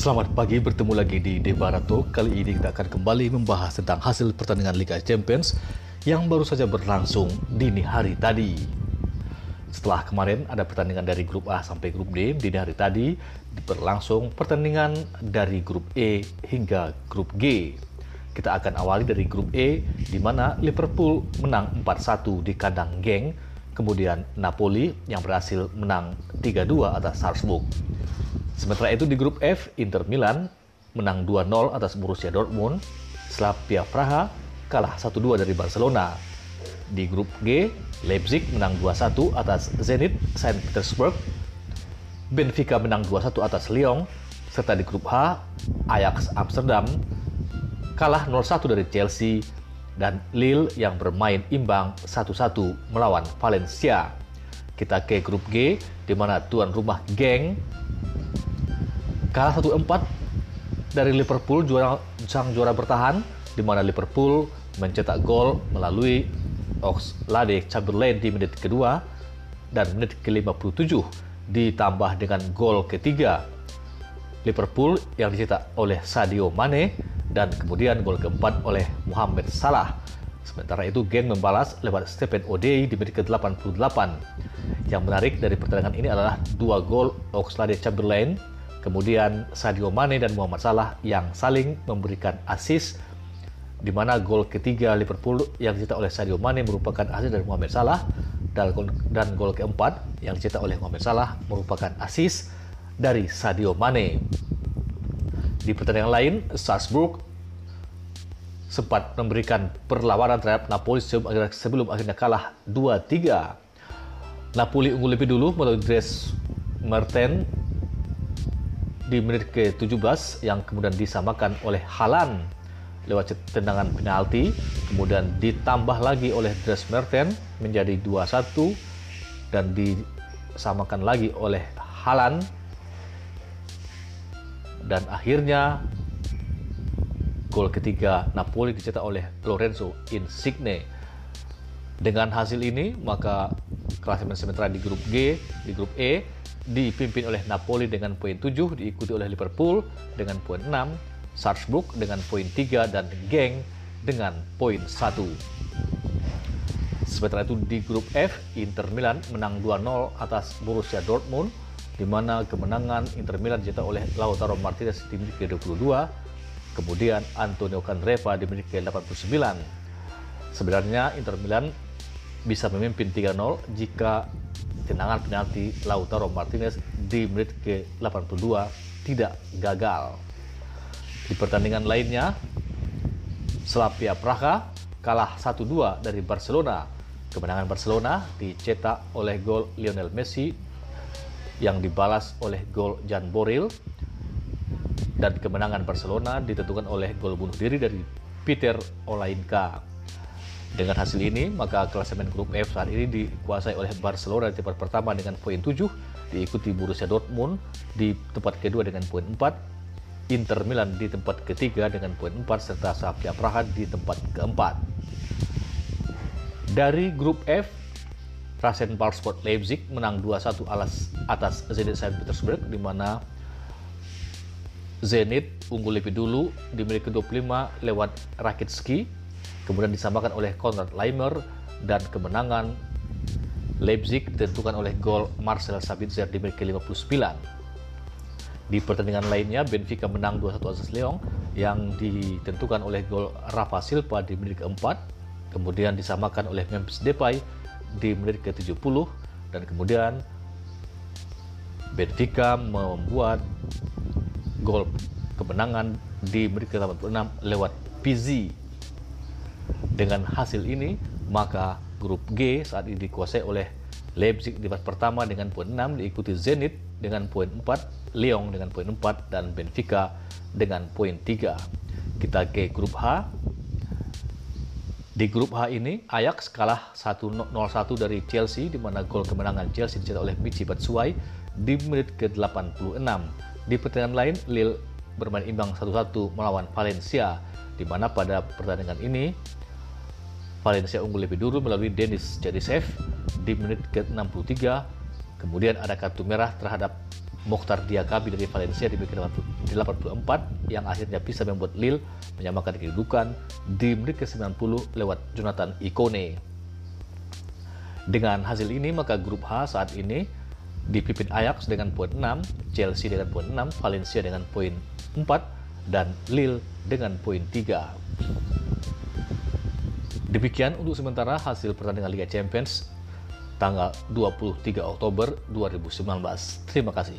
Selamat pagi, bertemu lagi di Debarato. Kali ini kita akan kembali membahas tentang hasil pertandingan Liga Champions yang baru saja berlangsung dini hari tadi. Setelah kemarin ada pertandingan dari grup A sampai grup D, dini hari tadi berlangsung pertandingan dari grup E hingga grup G. Kita akan awali dari grup E, di mana Liverpool menang 4-1 di kandang geng, kemudian Napoli yang berhasil menang 3-2 atas Salzburg. Sementara itu di grup F, Inter Milan menang 2-0 atas Borussia Dortmund, Slavia Praha kalah 1-2 dari Barcelona. Di grup G, Leipzig menang 2-1 atas Zenit Saint Petersburg, Benfica menang 2-1 atas Lyon, serta di grup H, Ajax Amsterdam kalah 0-1 dari Chelsea dan Lille yang bermain imbang 1-1 melawan Valencia. Kita ke grup G, di mana tuan rumah geng kalah 1-4 dari Liverpool juara sang juara bertahan di mana Liverpool mencetak gol melalui Oxlade Chamberlain di menit kedua dan menit ke-57 ditambah dengan gol ketiga Liverpool yang dicetak oleh Sadio Mane dan kemudian gol keempat oleh Mohamed Salah. Sementara itu Geng membalas lewat Stephen O'Day di menit ke-88. Yang menarik dari pertandingan ini adalah dua gol Oxlade Chamberlain, kemudian Sadio Mane dan Muhammad Salah yang saling memberikan assist di mana gol ketiga Liverpool yang dicetak oleh Sadio Mane merupakan assist dari Mohamed Salah dan gol, keempat yang dicetak oleh Mohamed Salah merupakan assist dari Sadio Mane. Di pertandingan lain, Salzburg sempat memberikan perlawanan terhadap Napoli sebelum akhirnya kalah 2-3. Napoli unggul lebih dulu melalui Dres Merten di menit ke-17 yang kemudian disamakan oleh Halan lewat tendangan penalti, kemudian ditambah lagi oleh Dres Merten menjadi 2-1 dan disamakan lagi oleh Halan dan akhirnya gol ketiga Napoli dicetak oleh Lorenzo Insigne. Dengan hasil ini, maka klasemen sementara di grup G, di grup E dipimpin oleh Napoli dengan poin 7, diikuti oleh Liverpool dengan poin 6, Salzburg dengan poin 3 dan Geng dengan poin 1. Sementara itu di grup F, Inter Milan menang 2-0 atas Borussia Dortmund, di mana kemenangan Inter Milan dicetak oleh Lautaro Martinez di menit ke-22, kemudian Antonio Candreva di menit ke-89. Sebenarnya Inter Milan bisa memimpin 3-0 jika tendangan penalti Lautaro Martinez di menit ke-82 tidak gagal. Di pertandingan lainnya, Slavia Praha kalah 1-2 dari Barcelona. Kemenangan Barcelona dicetak oleh gol Lionel Messi yang dibalas oleh gol Jan Boril dan kemenangan Barcelona ditentukan oleh gol bunuh diri dari Peter Olainka. Dengan hasil ini, maka klasemen grup F saat ini dikuasai oleh Barcelona di tempat pertama dengan poin 7, diikuti Borussia Dortmund di tempat kedua dengan poin 4, Inter Milan di tempat ketiga dengan poin 4, serta Slavia Praha di tempat keempat. Dari grup F, Rasenballsport Leipzig menang 2-1 atas, atas Zenit Saint Petersburg di mana Zenit unggul lebih dulu di menit ke-25 lewat Rakitski, kemudian disamakan oleh Konrad Leimer dan kemenangan Leipzig ditentukan oleh gol Marcel Sabitzer di menit ke-59. Di pertandingan lainnya, Benfica menang 2-1 atas Lyon yang ditentukan oleh gol Rafa Silva di menit keempat, kemudian disamakan oleh Memphis Depay di menit ke-70 dan kemudian Benfica membuat gol kemenangan di menit ke-86 lewat Pizzi. Dengan hasil ini, maka grup G saat ini dikuasai oleh Leipzig di babak pertama dengan poin 6, diikuti Zenit dengan poin 4, Lyon dengan poin 4, dan Benfica dengan poin 3. Kita ke grup H, di grup H ini, Ajax kalah 1-0-1 dari Chelsea, di mana gol kemenangan Chelsea dicetak oleh Michy Batshuayi di menit ke-86. Di pertandingan lain, Lille bermain imbang 1-1 melawan Valencia, di mana pada pertandingan ini, Valencia unggul lebih dulu melalui Denis Jadisev di menit ke-63. Kemudian ada kartu merah terhadap Mokhtar Diakabi dari Valencia di menit 84 yang akhirnya bisa membuat Lille menyamakan kedudukan di menit ke-90 lewat Jonathan Ikone. Dengan hasil ini maka grup H saat ini dipimpin Ajax dengan poin 6, Chelsea dengan poin 6, Valencia dengan poin 4, dan Lille dengan poin 3. Demikian untuk sementara hasil pertandingan Liga Champions tanggal 23 Oktober 2019. Terima kasih.